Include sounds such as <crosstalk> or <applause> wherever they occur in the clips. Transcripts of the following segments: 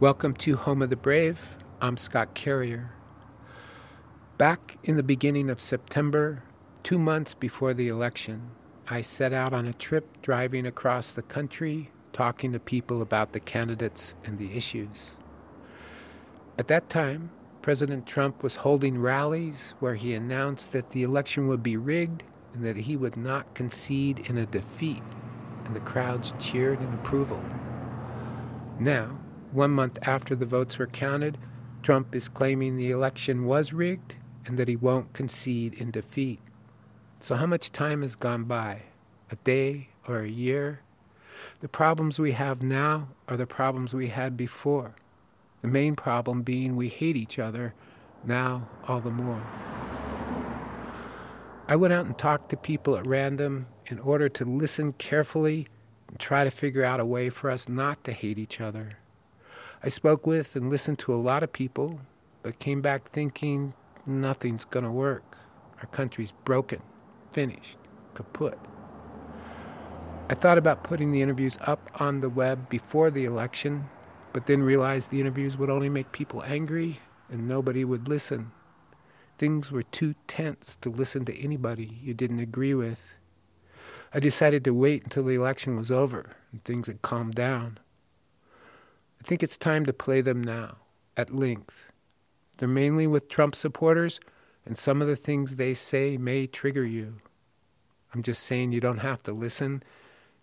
Welcome to Home of the Brave. I'm Scott Carrier. Back in the beginning of September, two months before the election, I set out on a trip driving across the country, talking to people about the candidates and the issues. At that time, President Trump was holding rallies where he announced that the election would be rigged and that he would not concede in a defeat, and the crowds cheered in approval. Now, one month after the votes were counted, Trump is claiming the election was rigged and that he won't concede in defeat. So, how much time has gone by? A day or a year? The problems we have now are the problems we had before. The main problem being we hate each other, now all the more. I went out and talked to people at random in order to listen carefully and try to figure out a way for us not to hate each other. I spoke with and listened to a lot of people, but came back thinking nothing's going to work. Our country's broken, finished, kaput. I thought about putting the interviews up on the web before the election, but then realized the interviews would only make people angry and nobody would listen. Things were too tense to listen to anybody you didn't agree with. I decided to wait until the election was over and things had calmed down. I think it's time to play them now, at length. They're mainly with Trump supporters, and some of the things they say may trigger you. I'm just saying you don't have to listen.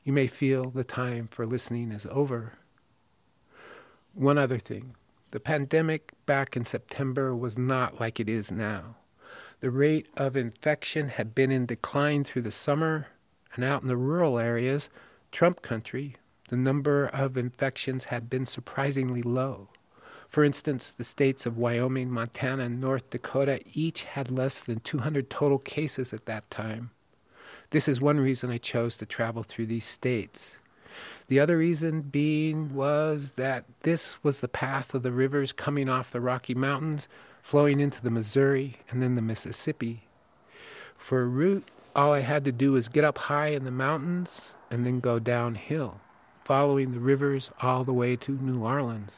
You may feel the time for listening is over. One other thing the pandemic back in September was not like it is now. The rate of infection had been in decline through the summer, and out in the rural areas, Trump country, the number of infections had been surprisingly low. For instance, the states of Wyoming, Montana, and North Dakota each had less than 200 total cases at that time. This is one reason I chose to travel through these states. The other reason being was that this was the path of the rivers coming off the Rocky Mountains, flowing into the Missouri and then the Mississippi. For a route, all I had to do was get up high in the mountains and then go downhill following the rivers all the way to New Orleans.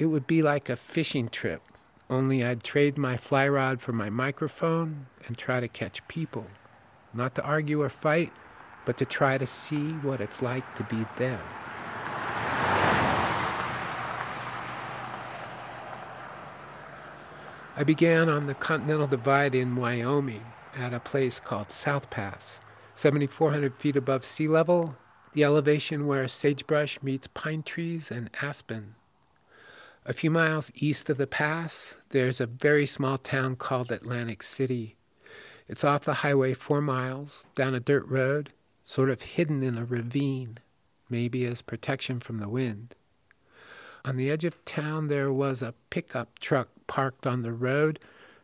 It would be like a fishing trip, only I'd trade my fly rod for my microphone and try to catch people. Not to argue or fight, but to try to see what it's like to be them. I began on the Continental Divide in Wyoming at a place called South Pass, 7,400 feet above sea level the elevation where sagebrush meets pine trees and aspen. A few miles east of the pass, there's a very small town called Atlantic City. It's off the highway four miles, down a dirt road, sort of hidden in a ravine, maybe as protection from the wind. On the edge of town, there was a pickup truck parked on the road,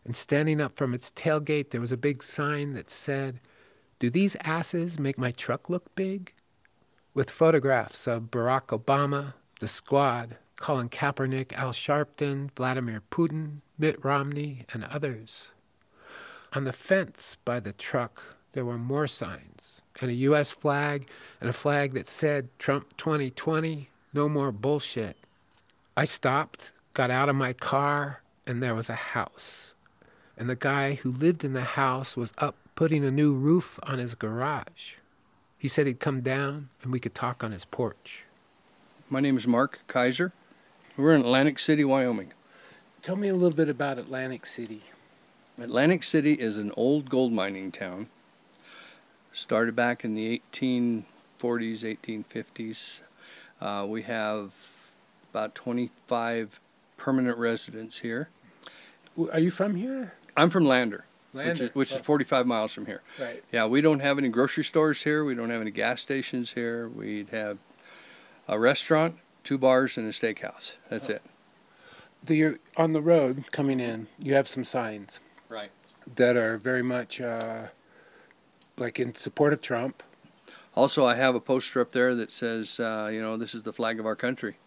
and standing up from its tailgate, there was a big sign that said, Do these asses make my truck look big? With photographs of Barack Obama, the squad, Colin Kaepernick, Al Sharpton, Vladimir Putin, Mitt Romney, and others. On the fence by the truck, there were more signs, and a U.S. flag, and a flag that said Trump 2020, no more bullshit. I stopped, got out of my car, and there was a house. And the guy who lived in the house was up putting a new roof on his garage. He said he'd come down and we could talk on his porch. My name is Mark Kaiser. We're in Atlantic City, Wyoming. Tell me a little bit about Atlantic City. Atlantic City is an old gold mining town. Started back in the 1840s, 1850s. Uh, we have about 25 permanent residents here. Are you from here? I'm from Lander. Lander. Which, is, which is 45 miles from here. Right. Yeah, we don't have any grocery stores here. We don't have any gas stations here. We'd have a restaurant, two bars, and a steakhouse. That's Oh. it. The, you're on the road coming in, you have some signs Right. that are very much uh, like in support of Trump. Also, I have a poster up there that says, uh, you know, this is the flag of our country.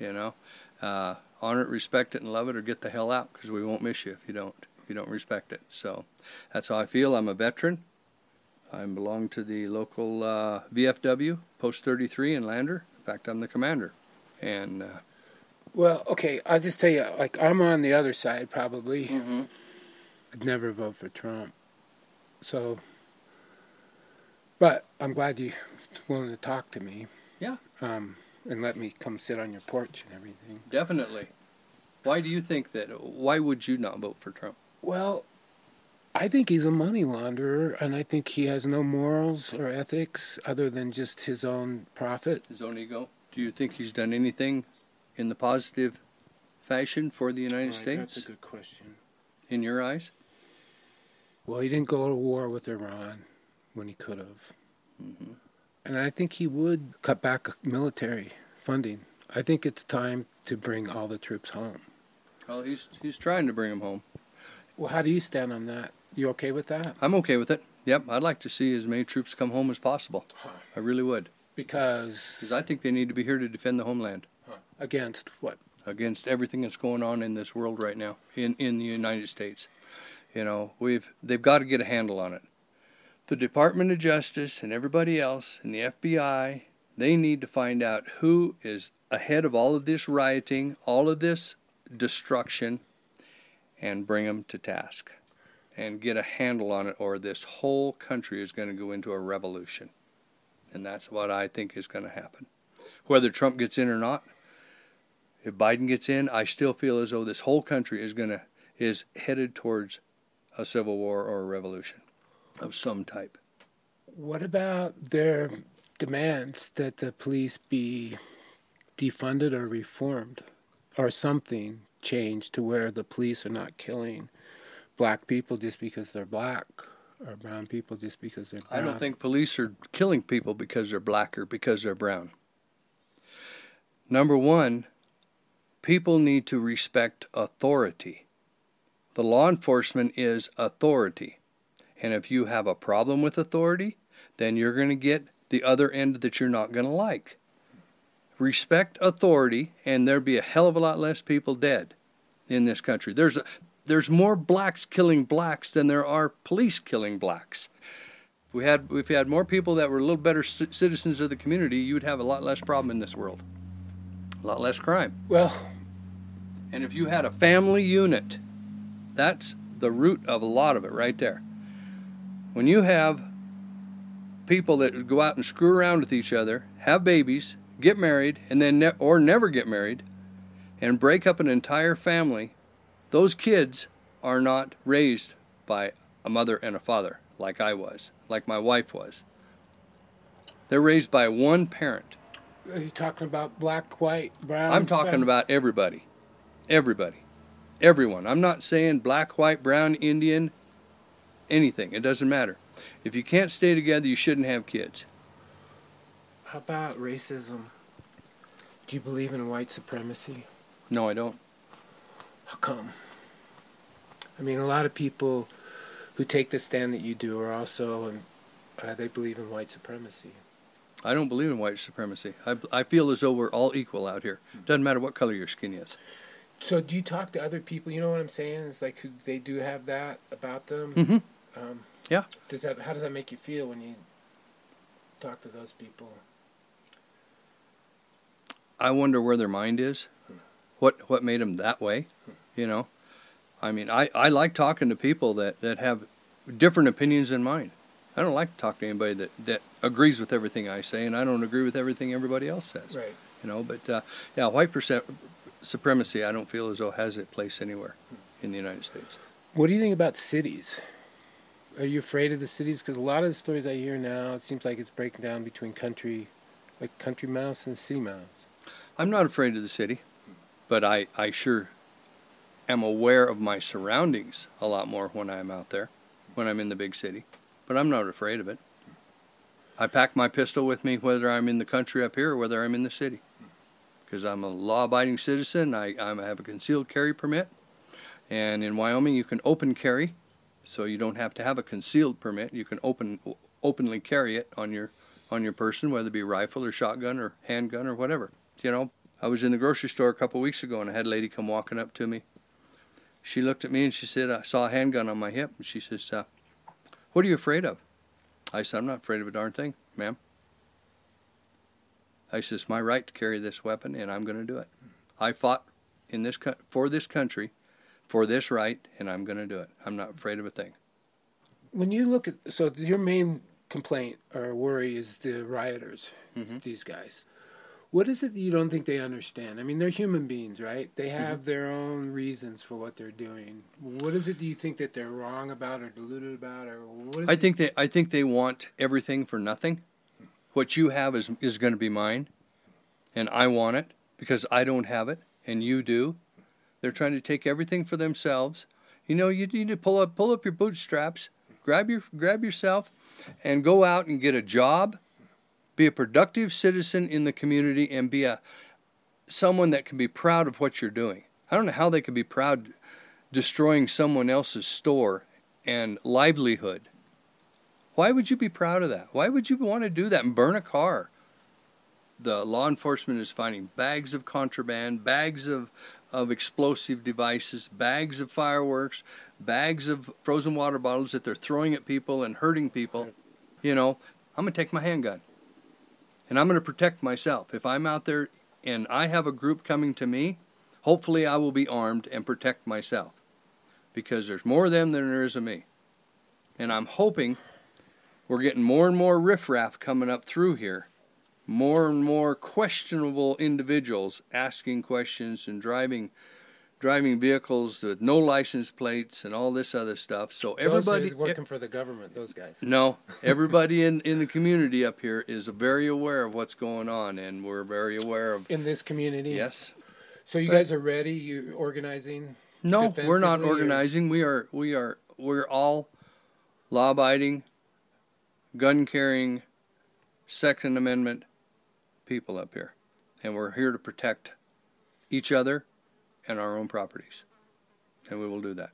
You know, uh, honor it, respect it, and love it, or get the hell out because we won't miss you if you don't. You don't respect it. So that's how I feel. I'm a veteran. I belong to the local uh, VFW, Post 33 in Lander. In fact, I'm the commander. And uh, Well, okay, I'll just tell you, like, I'm on the other side probably. Mm-hmm. I'd never vote for Trump. So, but I'm glad you're willing to talk to me. Yeah. Um, and let me come sit on your porch and everything. Definitely. Why do you think that? Why would you not vote for Trump? Well, I think he's a money launderer, and I think he has no morals or ethics other than just his own profit. His own ego. Do you think he's done anything in the positive fashion for the United Right, States That's a good question. in your eyes? Well, he didn't go to war with Iran when he could have. Mm-hmm. And I think he would cut back military funding. I think it's time to bring all the troops home. Well, he's he's trying to bring them home. Well, how do you stand on that? You okay with that? I'm okay with it. Yep, I'd like to see as many troops come home as possible. I really would, Because because I think they need to be here to defend the homeland against what? against everything that's going on in this world right now in in the United States. You know, we've they've got to get a handle on it. The Department of Justice and everybody else and the FBI, they need to find out who is ahead of all of this rioting, all of this destruction, and bring them to task and get a handle on it, or this whole country is going to go into a revolution. And that's what I think is going to happen. Whether Trump gets in or not, if Biden gets in, I still feel as though this whole country is going to is headed towards a civil war or a revolution of some type. What about their demands that the police be defunded or reformed or something changed to where the police are not killing black people just because they're black or brown people just because they're brown? I don't think police are killing people because they're black or because they're brown. Number one, people need to respect authority. The law enforcement is authority. And if you have a problem with authority, then you're going to get the other end that you're not going to like. Respect authority, and there'd be a hell of a lot less people dead in this country. There's a, there's more blacks killing blacks than there are police killing blacks. If we had if we had more people that were a little better ci- citizens of the community, you'd have a lot less problem in this world. A lot less crime. Well, And if you had a family unit, that's the root of a lot of it right there. When you have people that go out and screw around with each other, have babies, get married, and then ne- or never get married, and break up an entire family, those kids are not raised by a mother and a father like I was, like my wife was. They're raised by one parent. are you talking about black, white, brown? I'm talking fam- about everybody. Everybody. Everyone. I'm not saying black, white, brown, Indian, anything. It doesn't matter. If you can't stay together, you shouldn't have kids. How about racism? Do you believe in white supremacy? No, I don't. How come? I mean, a lot of people who take the stand that you do are also, um, uh, they believe in white supremacy. I don't believe in white supremacy. I, I feel as though we're all equal out here. Doesn't matter what color your skin is. So, do you talk to other people? You know what I'm saying? It's like who they do have that about them. Mhm. Um, Yeah. Does that? How does that make you feel when you talk to those people? I wonder where their mind is. What what made them that way? You know, I mean, I, I like talking to people that, that have different opinions than mine. I don't like to talk to anybody that, that agrees with everything I say, and I don't agree with everything everybody else says. Right. You know, but uh, yeah, white perce- supremacy, I don't feel as though has its place anywhere in the United States. What do you think about cities? Are you afraid of the cities? Because a lot of the stories I hear now, it seems like it's breaking down between country, like country mouse and city mouse. I'm not afraid of the city, but I, I sure am aware of my surroundings a lot more when I'm out there, when I'm in the big city. But I'm not afraid of it. I pack my pistol with me whether I'm in the country up here or whether I'm in the city. Because I'm a law abiding citizen, I, I have a concealed carry permit. And in Wyoming, you can open carry, so you don't have to have a concealed permit. You can open openly carry it on your on your person, whether it be rifle or shotgun or handgun or whatever. You know, I was in the grocery store a couple of weeks ago and I had a lady come walking up to me. She looked at me and she said, I saw a handgun on my hip. And she says, uh, What are you afraid of? I said, I'm not afraid of a darn thing, ma'am. I said, It's my right to carry this weapon and I'm going to do it. I fought in this co- for this country, for this right, and I'm going to do it. I'm not afraid of a thing. When you look at so your main complaint or worry is the rioters, Mhm. these guys. What is it that you don't think they understand? I mean, they're human beings, right? They Mm-hmm. have their own reasons for what they're doing. What is it do you think that they're wrong about or deluded about or what is I think they I think they want everything for nothing. What you have is is going to be mine, and I want it because I don't have it and you do. They're trying to take everything for themselves. You know, you need to pull up pull up your bootstraps, grab your grab yourself, and go out and get a job, be a productive citizen in the community, and be a someone that can be proud of what you're doing. I don't know how they can be proud destroying someone else's store and livelihood. Why would you be proud of that? Why would you want to do that and burn a car? The law enforcement is finding bags of contraband, bags of, of explosive devices, bags of fireworks, bags of frozen water bottles that they're throwing at people and hurting people. You know, I'm going to take my handgun and I'm going to protect myself. If I'm out there and I have a group coming to me, hopefully I will be armed and protect myself because there's more of them than there is of me. And I'm hoping we're getting more and more riffraff coming up through here. More and more questionable individuals asking questions and driving driving vehicles with no license plates and all this other stuff. So Those are everybody working for the government, those guys. no, everybody in, in the community up here is very aware of what's going on, and we're very aware of. In this community. Yes. So you But- guys are ready? You organizing? No, we're not Defensively or- organizing. We are we are we're all law abiding, gun carrying, Second Amendment people up here, and we're here to protect each other and our own properties, and we will do that.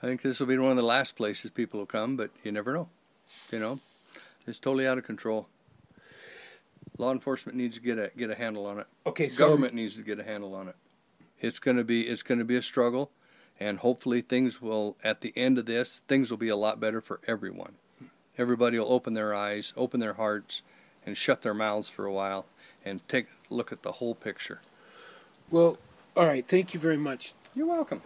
I think this will be one of the last places people will come, but you never know. You know, it's totally out of control. Law enforcement needs to get a get a handle on it. Okay, so Government needs to get a handle on it. It's going to be it's going to be a struggle, and hopefully things will at the end of this things will be a lot better for everyone. Everybody will open their eyes, open their hearts, and shut their mouths for a while and take a look at the whole picture. well, all right. Thank you very much. You're welcome.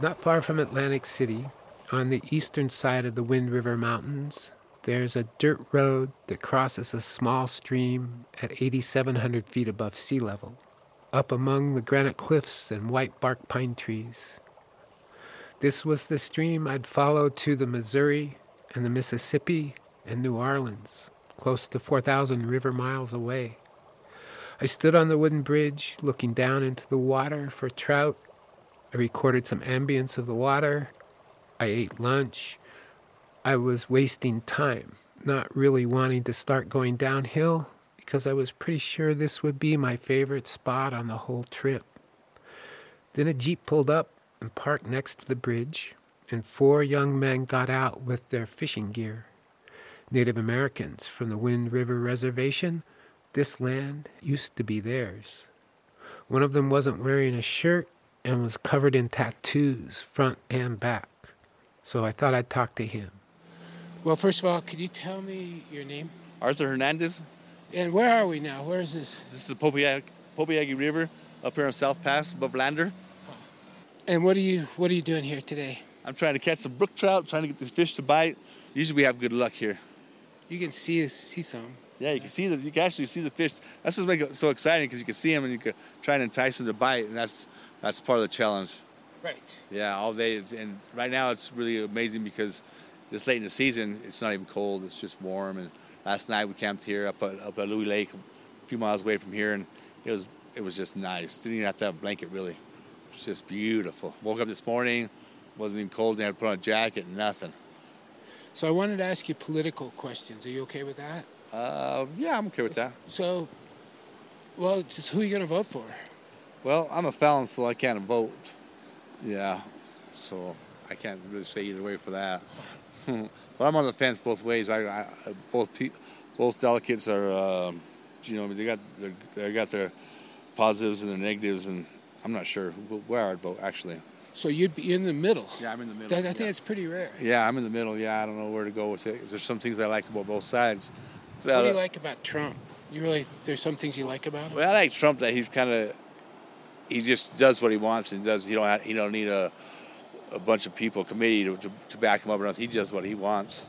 Not far from Atlantic City, on the eastern side of the Wind River Mountains, there's a dirt road that crosses a small stream at 8,700 feet above sea level, up among the granite cliffs and white bark pine trees. This was the stream I'd followed to the Missouri and the Mississippi and New Orleans, close to 4,000 river miles away. I stood on the wooden bridge, looking down into the water for trout I recorded some ambience of the water. I ate lunch. I was wasting time, not really wanting to start going downhill because I was pretty sure this would be my favorite spot on the whole trip. Then a Jeep pulled up and parked next to the bridge, and four young men got out with their fishing gear. Native Americans from the Wind River Reservation, this land used to be theirs. One of them wasn't wearing a shirt and was covered in tattoos, front and back. So I thought I'd talk to him. Well, first of all, could you tell me your name? Arthur Hernandez. And where are we now? Where is this? This is the Popiag- Popo Agie River up here on South Pass above Lander. And what are you what are you doing here today? I'm trying to catch some brook trout, trying to get these fish to bite. Usually we have good luck here. You can see see some. Yeah, you can see the you can actually see the fish. That's what makes it so exciting because you can see them and you can try and entice them to bite, and that's that's part of the challenge. Right. Yeah, all day, and right now it's really amazing because this late in the season, it's not even cold. It's just warm. And last night we camped here up at, up at Louis Lake, a few miles away from here, and it was it was just nice. Didn't even have to have a blanket really. It's just beautiful. Woke up this morning, wasn't even cold. Didn't have to put on a jacket, nothing. So I wanted to ask you political questions. Are you okay with that? Uh, yeah, I'm okay with that. So well, just who are you going to vote for? Well, I'm a felon, so I can't vote. Yeah, so I can't really say either way for that. <laughs> but I'm on the fence both ways. I, I both pe- both delegates are, um, you know, they got their, they got their positives and their negatives, and I'm not sure where I'd vote actually. So you'd be in the middle. Yeah, I'm in the middle. That, I think yeah. that's pretty rare. yeah, I'm in the middle. Yeah, I don't know where to go with it. There's some things I like about both sides. What do you like about Trump? You really there's some things you like about him. Well, I like Trump that he's kind of he just does what he wants and does. He don't have, he don't need a a bunch of people committee to, to, to back him up or nothing. He does what he wants,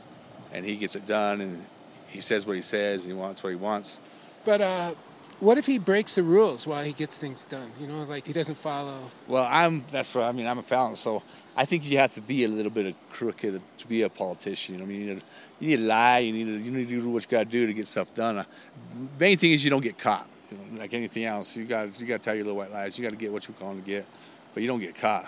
and he gets it done, and he says what he says. And he wants what he wants. But uh, what if he breaks the rules while he gets things done? You know, like he doesn't follow. Well, I'm that's what I mean. I'm a felon, so I think you have to be a little bit of crooked to be a politician. I mean, you need to, you need to lie. You need to you need to do what you got to do to get stuff done. Uh, main thing is you don't get caught. You know, like anything else, you got you got to tell your little white lies. You got to get what you're going to get, but you don't get caught.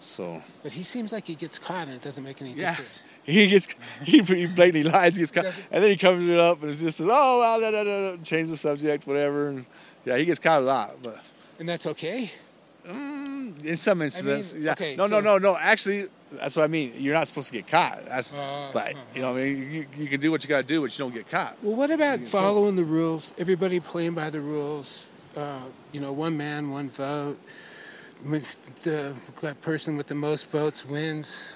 So But he seems like he gets caught, and it doesn't make any yeah, difference. <laughs> he gets <laughs> he, blatantly lies. He gets caught, and then he covers it up, and it's just says, oh, well, da, da, da, change the subject, whatever. And yeah, he gets caught a lot, but. And that's okay. In some instances, yeah. okay, no, no, so- no, no. Actually, that's what I mean. You're not supposed to get caught. That's, Uh, but you know, I mean, you, you can do what you got to do, but you don't get caught. Well, what about following the rules? Everybody playing by the rules. Uh, you know, one man, one vote. The person with the most votes wins.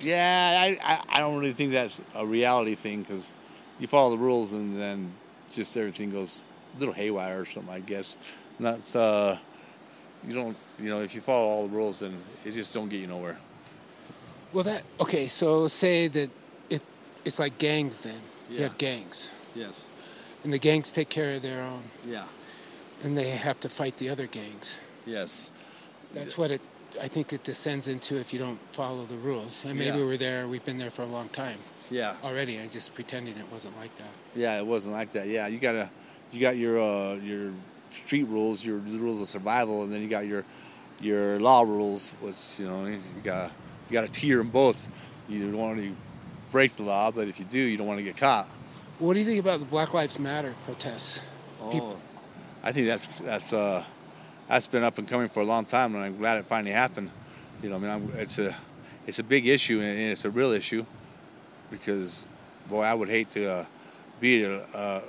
Yeah, I, I, I don't really think that's a reality thing because you follow the rules and then just everything goes a little haywire or something. I guess. Not uh, you don't you know if you follow all the rules then it just don't get you nowhere. Well, that okay. So say that it it's like gangs. Then you have gangs, Yes. and the gangs take care of their own, Yeah. and they have to fight the other gangs. Yes. That's what it. I think it descends into if you don't follow the rules. And maybe Yeah. we're there. We've been there for a long time Yeah. already. I'm just pretending it wasn't like that. Yeah, it wasn't like that. Yeah, you gotta, you got your uh, your street rules, your rules of survival, and then you got your your law rules, which you know you got you got to tier them both. You don't want to break the law, but if you do, you don't want to get caught. What do you think about the Black Lives Matter protests? People- I think that's that's uh, that's been up and coming for a long time, and I'm glad it finally happened. You know, I mean, I'm, it's a it's a big issue, and it's a real issue because, boy, I would hate to uh, be a, uh,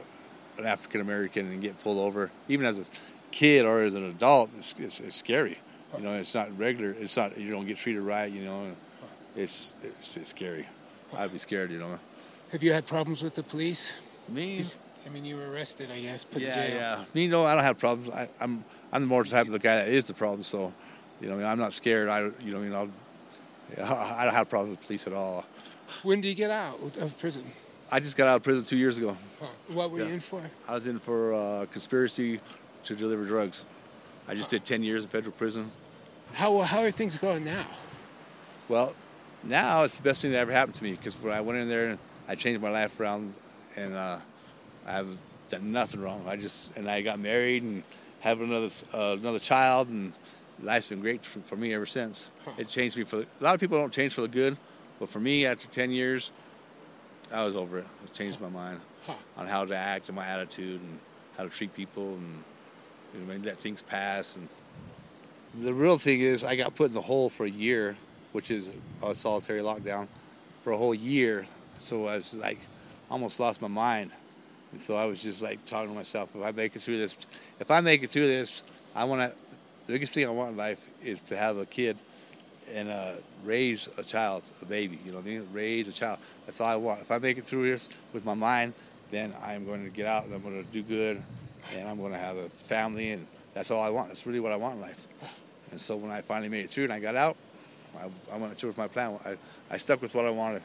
an African American and get pulled over, even as a kid or as an adult. It's, it's, it's scary. You know, it's not regular. It's not you don't get treated right. You know, it's it's, it's scary. I'd be scared. You know. Have you had problems with the police? Me? I mean, you were arrested, I guess, put in Yeah, jail. yeah. Me, no, I don't have problems. I, I'm I'm the more type of the guy that is the problem. So, you know, I mean, I'm not scared. I, you know, I mean, I'll, yeah, <laughs> I don't have problems with police at all. When did you get out of prison? I just got out of prison two years ago. Huh. What were you in for? I was in for uh, conspiracy to deliver drugs. I just did 10 years in federal prison. How how are things going now? Well, now it's the best thing that ever happened to me because when I went in there, I changed my life around, and uh, I have done nothing wrong. I just and I got married and have another uh, another child, and life's been great for, for me ever since. Huh. It changed me for a lot of people don't change for the good, but for me, after ten years, I was over it. It changed my mind Huh. on how to act and my attitude and how to treat people and you know, let things pass. And the real thing is, I got put in the hole for a year, which is a solitary lockdown, for a whole year. So I was like, almost lost my mind. And so I was just like talking to myself, if I make it through this, if I make it through this, I want to. The biggest thing I want in life is to have a kid and uh, raise a child, a baby. You know what I mean? Raise a child. That's all I want. If I make it through this with my mind, then I'm going to get out and I'm going to do good, and I'm going to have a family, and that's all I want. That's really what I want in life. And so when I finally made it through and I got out, I, I went through with my plan. I, I stuck with what I wanted,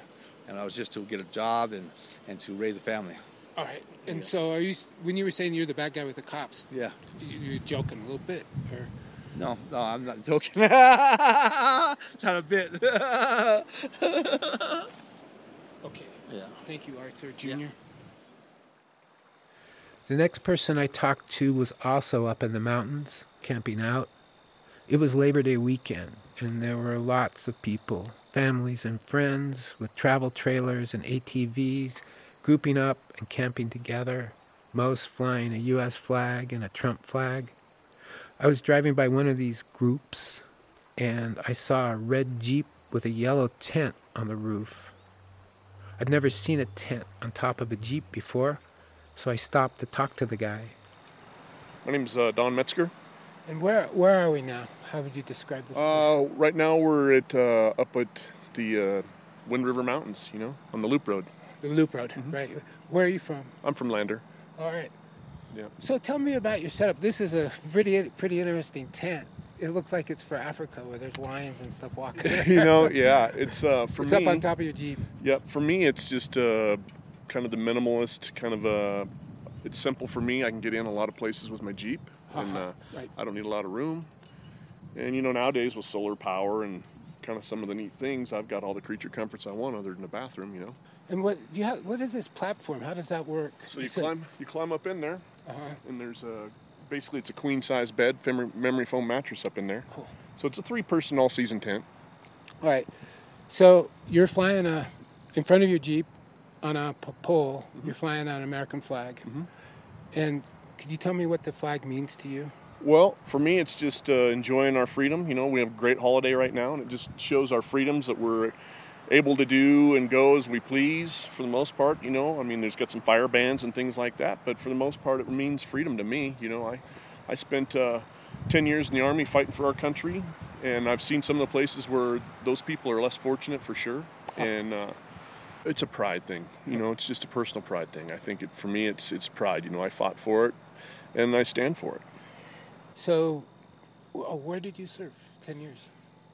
and I was just to get a job and, and to raise a family. All right. And Yeah. so, are you when you were saying you're the bad guy with the cops? Yeah. You, you're joking a little bit, or No, no, I'm not joking. <laughs> not a bit. <laughs> okay. yeah. Thank you, Arthur Jr. Yeah. The next person I talked to was also up in the mountains, camping out. It was Labor Day weekend, and there were lots of people, families and friends, with travel trailers and ATVs, grouping up and camping together, most flying a U.S. flag and a Trump flag. I was driving by one of these groups, and I saw a red Jeep with a yellow tent on the roof. I'd never seen a tent on top of a Jeep before, so I stopped to talk to the guy. My name's uh, Don Metzger. And where where are we now? How would you describe this place? Uh, right now we're at uh, up at the uh, Wind River Mountains, you know, on the Loop Road. the Loop Road, right? Where are you from? I'm from Lander. All right. Yeah. So tell me about your setup. This is a pretty pretty interesting tent. It looks like it's for Africa, where there's lions and stuff walking. <laughs> you know, yeah, it's uh, for it's me. up on top of your jeep. Yep, for me, it's just uh, kind of the minimalist kind of uh, It's simple for me. I can get in a lot of places with my Jeep, and Uh-huh, uh, right. I don't need a lot of room. And you know, nowadays with solar power and kind of some of the neat things, I've got all the creature comforts I want other than a bathroom. You know, And what do you have, what is this platform? How does that work? so you climb, you climb up in there, Uh-huh. and there's a basically it's a queen size bed, memory, memory foam mattress up in there. Cool. So it's a three person all season tent. All right. So you're flying a, in front of your Jeep on a p- pole. Mm-hmm. You're flying an American flag. And could you tell me what the flag means to you? Well, for me, it's just uh, enjoying our freedom. You know, we have a great holiday right now, and it just shows our freedoms that we're able to do and go as we please for the most part. You know, I mean, there's got some fire bans and things like that, but for the most part, it means freedom to me. You know, I, I spent uh, 10 years in the Army fighting for our country, and I've seen some of the places where those people are less fortunate for sure. And, uh, it's a pride thing, you know. It's just a personal pride thing. I think it, for me, it's it's pride. You know, I fought for it, and I stand for it. So, uh, where did you serve? 10 years.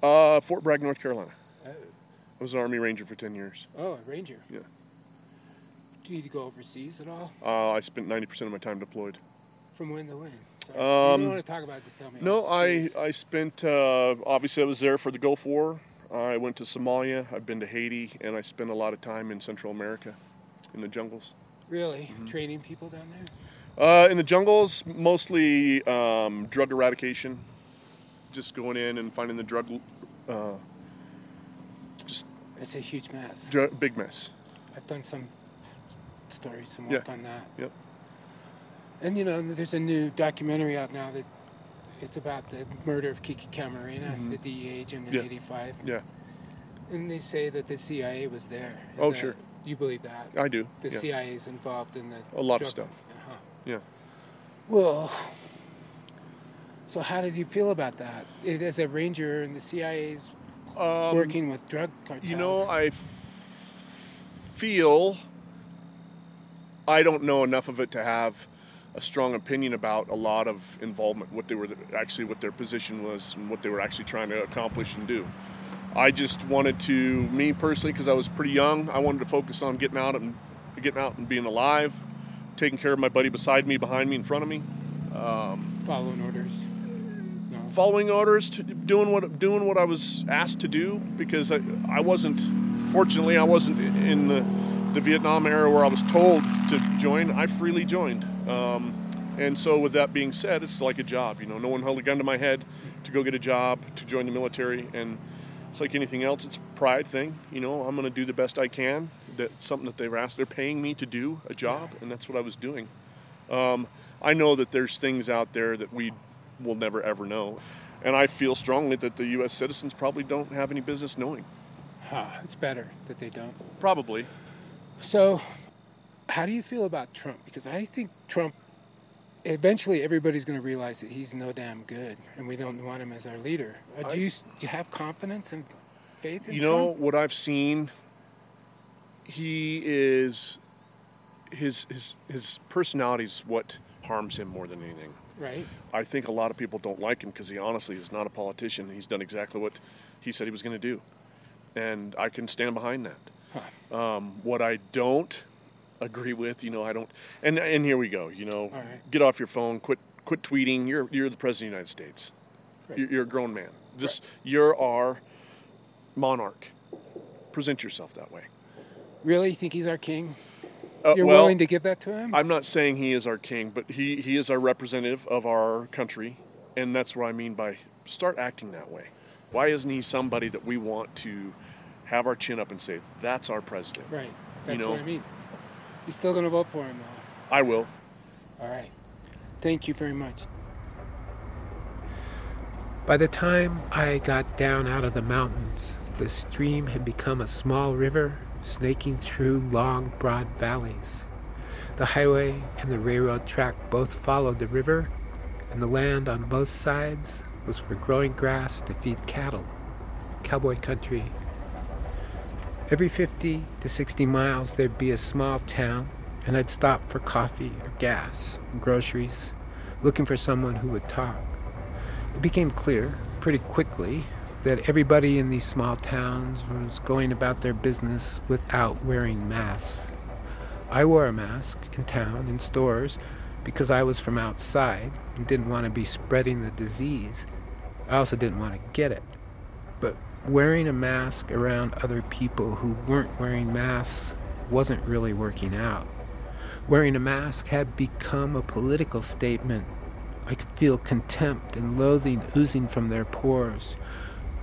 Uh, Fort Bragg, North Carolina. Oh, I was an Army Ranger for 10 years. oh a Ranger. Yeah. Do you need to go overseas at all? Uh, I spent 90% of my time deployed. From when to when? Sorry. Um, you don't want to talk about it, just tell me. No, I. I spent, uh, obviously, I was there for the Gulf War. I went to Somalia. I've been to Haiti, and I spent a lot of time in Central America in the jungles. Really? mm-hmm. Training people down there? Uh, in the jungles, mostly um, drug eradication, just going in and finding the drug, uh, just It's a huge mess. dr- big mess. I've done some stories, some Yeah. work on that. Yep. And you know, there's a new documentary out now that it's about the murder of Kiki Camarena, the DEA agent in Mm-hmm. Yeah. '85. Yeah, And they say that the CIA was there. Oh, sure. You believe that? I do. The yeah. CIA is involved in the A lot of stuff. Yeah. Well, so how did you feel about that? As a ranger and the CIA's Um, working with drug cartels. You know, I f- feel I don't know enough of it to have a strong opinion about a lot of involvement, what they were actually, what their position was, and what they were actually trying to accomplish and do. I just wanted to, me personally, because I was pretty young, I wanted to focus on getting out and getting out and being alive, taking care of my buddy beside me, behind me, in front of me, following orders. No. following orders, to doing what doing what I was asked to do because I, I wasn't fortunately I wasn't in the, the Vietnam era where I was told to join. I freely joined, um, and so with that being said, it's like a job. You know, no one held a gun to my head to go get a job to join the military, and it's like anything else. It's a pride thing. You know, I'm going to do the best I can. That something that they've asked. They're paying me to do a job, and that's what I was doing. Um, I know that there's things out there that we will never ever know. And I feel strongly that the U.S. citizens probably don't have any business knowing. Ah, it's better that they don't. Probably. So, how do you feel about Trump? Because I think Trump, eventually, everybody's going to realize that he's no damn good, and we don't want him as our leader. Uh, I- do you do you have confidence and faith in Trump? You know what I've seen. He is his his his personality is what harms him more than anything. Right. I think a lot of people don't like him because he honestly is not a politician. He's done exactly what he said he was going to do, and I can stand behind that. Um, what I don't agree with, you know, I don't, and and here we go. You know, right. get off your phone, quit quit tweeting. You're you're the president of the United States. Right. You're, you're a grown man. Just you're our monarch. Present yourself that way. Really, you think he's our king? Uh, You're well, willing to give that to him? I'm not saying he is our king, but he, he is our representative of our country, and that's what I mean by start acting that way. Why isn't he somebody that we want to have our chin up and say, that's our president? right. That's know- what I mean. You're still going to vote for him, though. I will. All right. Thank you very much. By the time I got down out of the mountains, the stream had become a small river snaking through long, broad valleys. The highway and the railroad track both followed the river, and the land on both sides was for growing grass to feed cattle. Cowboy country. Every 50 to 60 miles, there'd be a small town, and I'd stop for coffee or gas, groceries, looking for someone who would talk. It became clear pretty quickly that everybody in these small towns was going about their business without wearing masks. I wore a mask in town, in stores, because I was from outside and didn't want to be spreading the disease. I also didn't want to get it. But wearing a mask around other people who weren't wearing masks wasn't really working out. Wearing a mask had become a political statement. I could feel contempt and loathing oozing from their pores.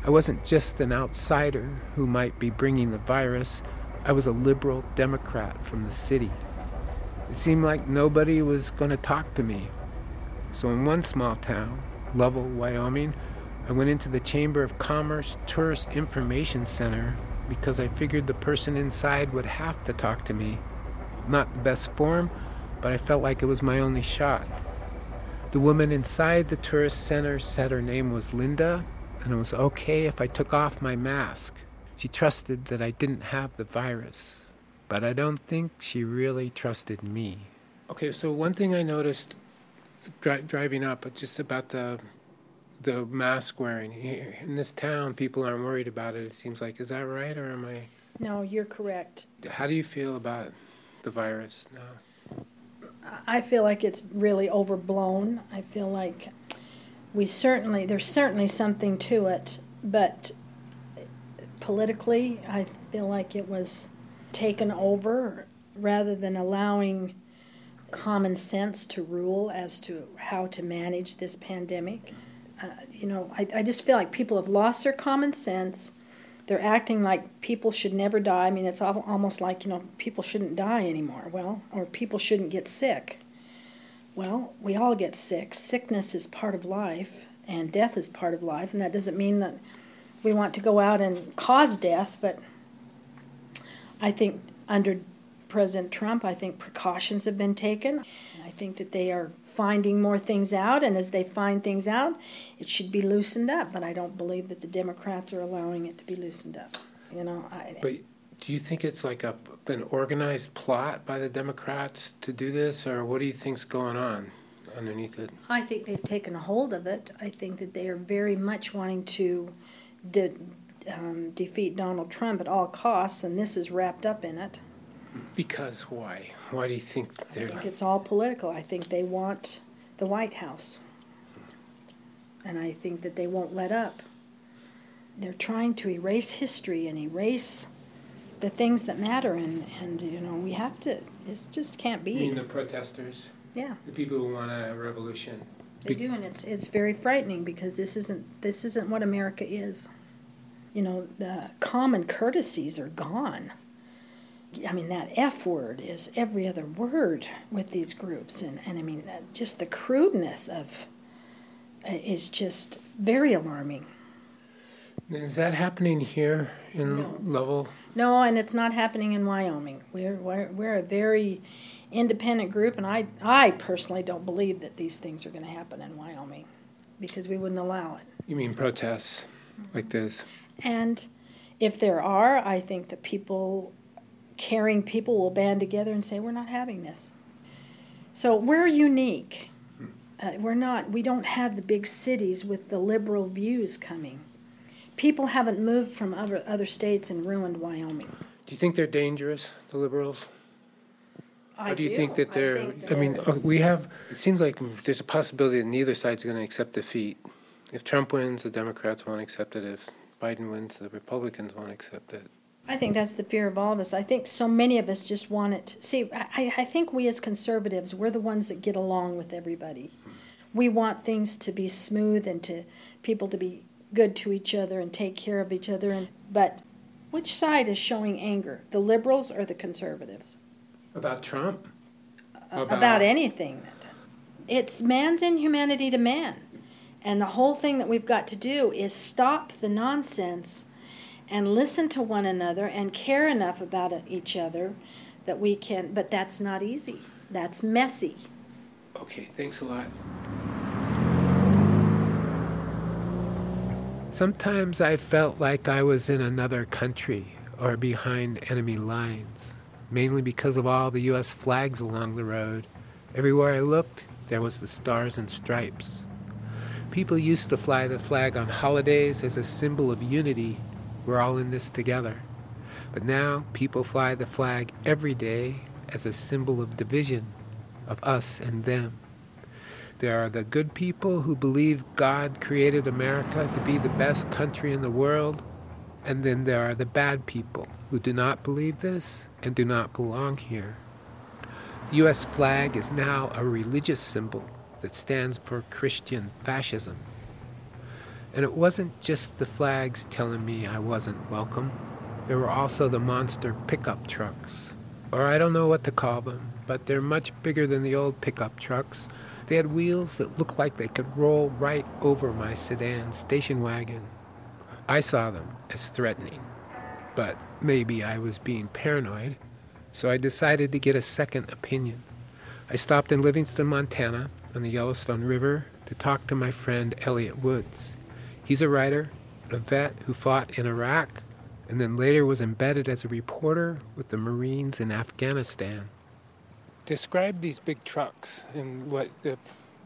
I wasn't just an outsider who might be bringing the virus, I was a liberal Democrat from the city. It seemed like nobody was going to talk to me. So, in one small town, Lovell, Wyoming, I went into the Chamber of Commerce Tourist Information Center because I figured the person inside would have to talk to me. Not the best form, but I felt like it was my only shot. The woman inside the tourist center said her name was Linda, and it was okay if I took off my mask. She trusted that I didn't have the virus, but I don't think she really trusted me. Okay, so one thing I noticed dri- driving up, just about the the mask wearing in this town, people aren't worried about it. It seems like is that right, or am I? No, you're correct. How do you feel about the virus now? I feel like it's really overblown. I feel like we certainly there's certainly something to it, but politically, I feel like it was taken over rather than allowing common sense to rule as to how to manage this pandemic. Uh, you know, I, I just feel like people have lost their common sense. They're acting like people should never die. I mean, it's almost like, you know, people shouldn't die anymore. Well, or people shouldn't get sick. Well, we all get sick. Sickness is part of life, and death is part of life, and that doesn't mean that we want to go out and cause death, but I think under President Trump, I think precautions have been taken. I think that they are finding more things out, and as they find things out, it should be loosened up. But I don't believe that the Democrats are allowing it to be loosened up. You know. I, but do you think it's like a an organized plot by the Democrats to do this, or what do you think's going on underneath it? I think they've taken a hold of it. I think that they are very much wanting to de- um, defeat Donald Trump at all costs, and this is wrapped up in it. Because why? Why do you think they're? I think it's all political. I think they want the White House, and I think that they won't let up. They're trying to erase history and erase the things that matter, and and you know we have to. This just can't be. You mean the protesters? Yeah. The people who want a revolution. They do, and it's it's very frightening because this isn't this isn't what America is. You know, the common courtesies are gone. I mean, that F word is every other word with these groups, and and I mean, uh, just the crudeness of uh, is just very alarming. Is that happening here in no. Lovell? No, and it's not happening in Wyoming. We're we're, we're a very independent group, and I, I personally don't believe that these things are going to happen in Wyoming because we wouldn't allow it. You mean protests like this? And if there are, I think that people, caring people, will band together and say, we're not having this. So we're unique. Uh, we're not, we don't have the big cities with the liberal views coming. People haven't moved from other, other states and ruined Wyoming. Do you think they're dangerous, the liberals? I Or do you think that they're, I mean, uh, we have, it seems like there's a possibility that neither side's going to accept defeat. If Trump wins, the Democrats won't accept it. If Biden wins, the Republicans won't accept it. I think that's the fear of all of us. I think so many of us just want it. See, I, I think we as conservatives, we're the ones that get along with everybody. We want things to be smooth and to people to be good to each other and take care of each other. And but which side is showing anger, the liberals or the conservatives? About Trump? about, About- anything. It's man's inhumanity to man. And the whole thing that we've got to do is stop the nonsense and listen to one another and care enough about each other that we can, but that's not easy. That's messy. Okay, thanks a lot. Sometimes I felt like I was in another country or behind enemy lines. mainly because of all the U.S. flags along the road. Everywhere I looked, there was the stars and stripes. People used to fly the flag on holidays as a symbol of unity. We're all in this together. But now people fly the flag every day as a symbol of division, of us and them. There are the good people who believe God created America to be the best country in the world, and then there are the bad people who do not believe this and do not belong here. The U.S. flag is now a religious symbol that stands for Christian fascism. And it wasn't just the flags telling me I wasn't welcome. There were also the monster pickup trucks. Or I don't know what to call them, but they're much bigger than the old pickup trucks. They had wheels that looked like they could roll right over my sedan station wagon. I saw them as threatening, but maybe I was being paranoid, so I decided to get a second opinion. I stopped in Livingston, Montana, on the Yellowstone River to talk to my friend Elliot Woods. He's a writer, a vet who fought in Iraq, and then later was embedded as a reporter with the Marines in Afghanistan. Describe these big trucks and what the,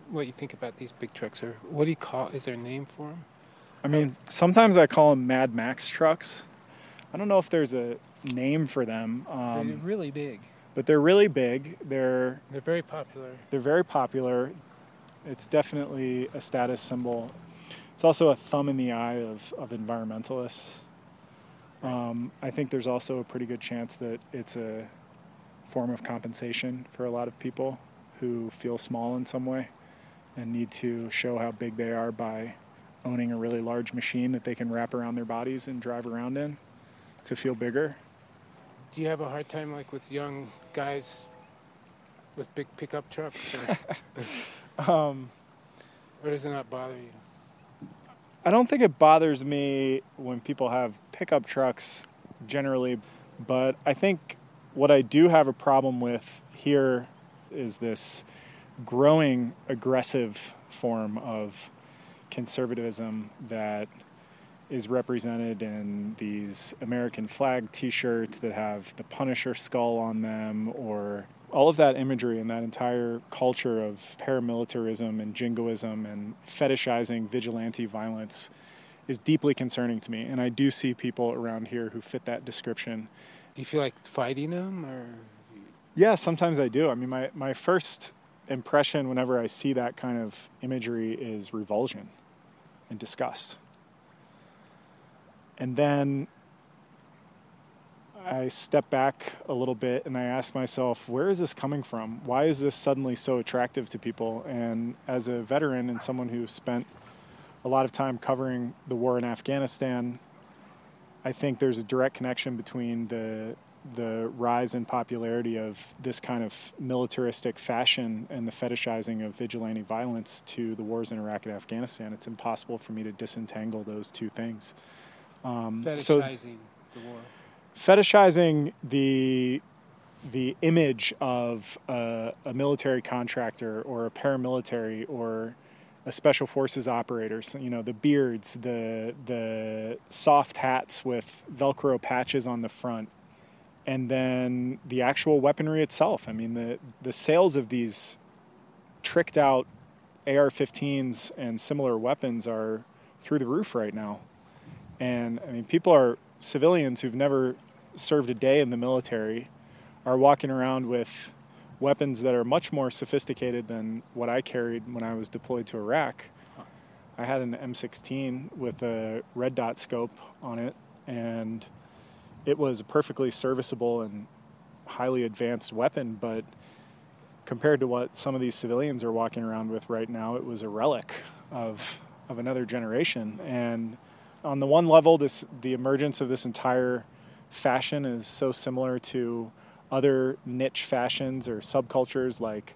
what you think about these big trucks, or what do you call? Is there a name for them? I mean, sometimes I call them Mad Max trucks. I don't know if there's a name for them. Um, they're really big. But they're really big. They're they're very popular. They're very popular. It's definitely a status symbol. It's also a thumb in the eye of, of environmentalists. Um, I think there's also a pretty good chance that it's a form of compensation for a lot of people who feel small in some way and need to show how big they are by owning a really large machine that they can wrap around their bodies and drive around in to feel bigger. Do you have a hard time like with young guys with big pickup trucks? Or, <laughs> um, or does it not bother you? I don't think it bothers me when people have pickup trucks generally, but I think what I do have a problem with here is this growing aggressive form of conservatism that is represented in these American flag t shirts that have the Punisher skull on them, or all of that imagery and that entire culture of paramilitarism and jingoism and fetishizing vigilante violence is deeply concerning to me. And I do see people around here who fit that description. Do you feel like fighting them or? Yeah, sometimes I do. I mean, my, my first impression whenever I see that kind of imagery is revulsion and disgust. And then I step back a little bit and I ask myself, where is this coming from? Why is this suddenly so attractive to people? And as a veteran and someone who spent a lot of time covering the war in Afghanistan, I think there's a direct connection between the the rise in popularity of this kind of militaristic fashion and the fetishizing of vigilante violence to the wars in Iraq and Afghanistan. It's impossible for me to disentangle those two things. Um, fetishizing so the war. Fetishizing the the image of a, a, military contractor or a paramilitary or special forces operators. You know, the beards, the the soft hats with Velcro patches on the front, and then the actual weaponry itself. I mean, the the sales of these tricked out AR-15s and similar weapons are through the roof right now. And I mean, people are civilians who've never served a day in the military are walking around with weapons that are much more sophisticated than what I carried when I was deployed to Iraq. I had an M16 with a red dot scope on it, and it was a perfectly serviceable and highly advanced weapon, but compared to what some of these civilians are walking around with right now, it was a relic of of another generation. And on the one level, this the emergence of this entire fashion is so similar to other niche fashions or subcultures like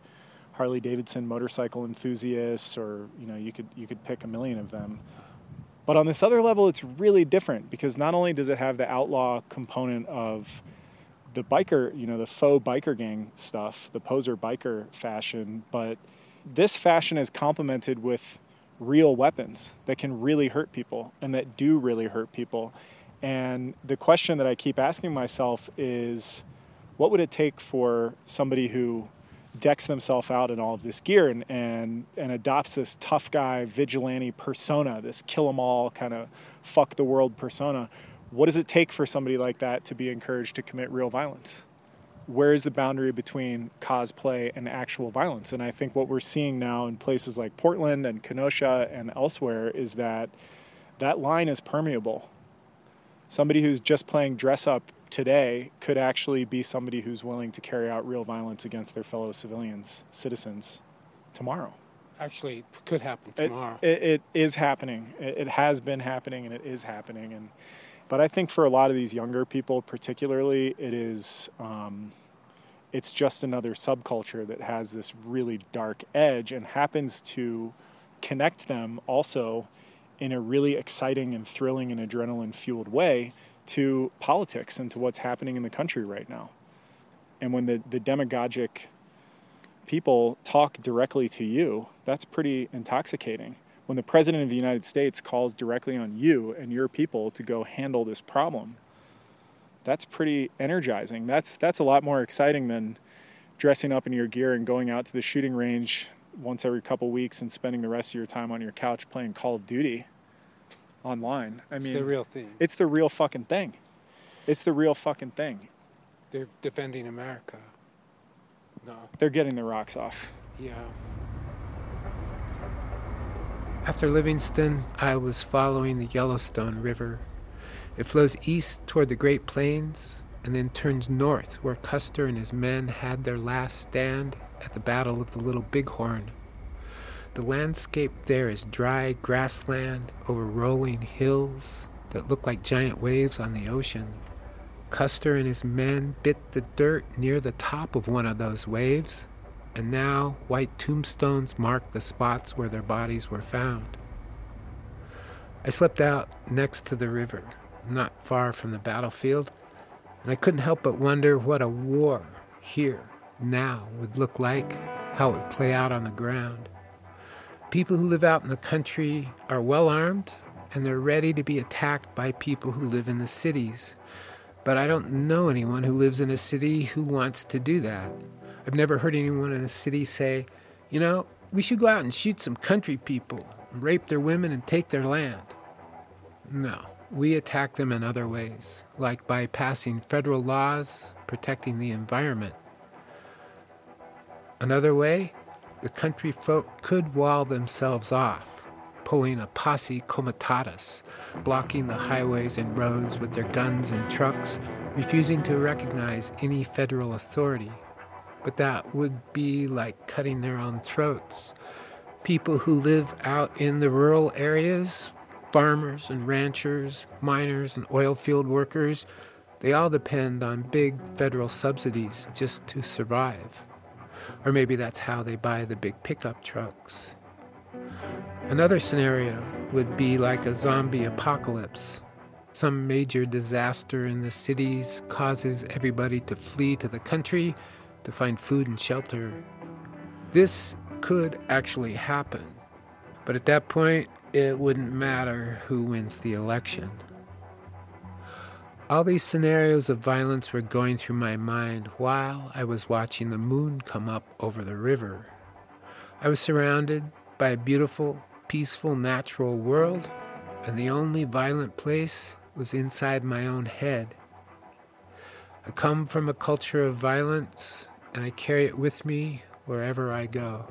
Harley Davidson motorcycle enthusiasts, or you know, you could you could pick a million of them. But on this other level, it's really different because not only does it have the outlaw component of the biker, you know, the faux biker gang stuff, the poser biker fashion, but this fashion is complemented with real weapons that can really hurt people and that do really hurt people. And the question that I keep asking myself is what would it take for somebody who decks themselves out in all of this gear and, and, and adopts this tough guy vigilante persona, this kill 'em all kind of fuck the world persona? What does it take for somebody like that to be encouraged to commit real violence? Where is the boundary between cosplay and actual violence? And I think what we're seeing now in places like Portland and Kenosha and elsewhere is that that line is permeable. Somebody who's just playing dress up today could actually be somebody who's willing to carry out real violence against their fellow civilians, citizens, tomorrow. Actually, could happen It- tomorrow. It, it is happening. It, it has been happening, and it is happening. And but I think for a lot of these younger people, particularly, it is. Um, it's just another subculture that has this really dark edge and happens to connect them also in a really exciting and thrilling and adrenaline fueled way to politics and to what's happening in the country right now. And when the, the demagogic people talk directly to you, that's pretty intoxicating. When the President of the United States calls directly on you and your people to go handle this problem, that's pretty energizing. That's, that's a lot more exciting than dressing up in your gear and going out to the shooting range once every couple weeks and spending the rest of your time on your couch playing Call of Duty online. I mean it's mean, the real thing. it's the real fucking thing. It's the real fucking thing. They're defending America. No, They're getting the rocks off. yeah. After Livingston, I was following the Yellowstone River. It flows east toward the Great Plains and then turns north where Custer and his men had their last stand at the Battle of the Little Bighorn. The landscape there is dry grassland over rolling hills that look like giant waves on the ocean. Custer and his men bit the dirt near the top of one of those waves, and now white tombstones mark the spots where their bodies were found. I slept out next to the river, not far from the battlefield, and I couldn't help but wonder what a war here, now, would look like, how it would play out on the ground. People who live out in the country are well armed, and they're ready to be attacked by people who live in the cities. But I don't know anyone who lives in a city who wants to do that. I've never heard anyone in a city say, you know, we should go out and shoot some country people, rape their women, and take their land. No, we attack them in other ways, like by passing federal laws protecting the environment. Another way, the country folk could wall themselves off, pulling a posse comitatus, blocking the highways and roads with their guns and trucks, refusing to recognize any federal authority. But that would be like cutting their own throats. People who live out in the rural areas, farmers and ranchers, miners and oil field workers, they all depend on big federal subsidies just to survive. Or maybe that's how they buy the big pickup trucks. Another scenario would be like a zombie apocalypse. Some major disaster in the cities causes everybody to flee to the country to find food and shelter. This could actually happen, but at that point, it wouldn't matter who wins the election. All these scenarios of violence were going through my mind while I was watching the moon come up over the river. I was surrounded by a beautiful, peaceful, natural world, and the only violent place was inside my own head. I come from a culture of violence, and I carry it with me wherever I go.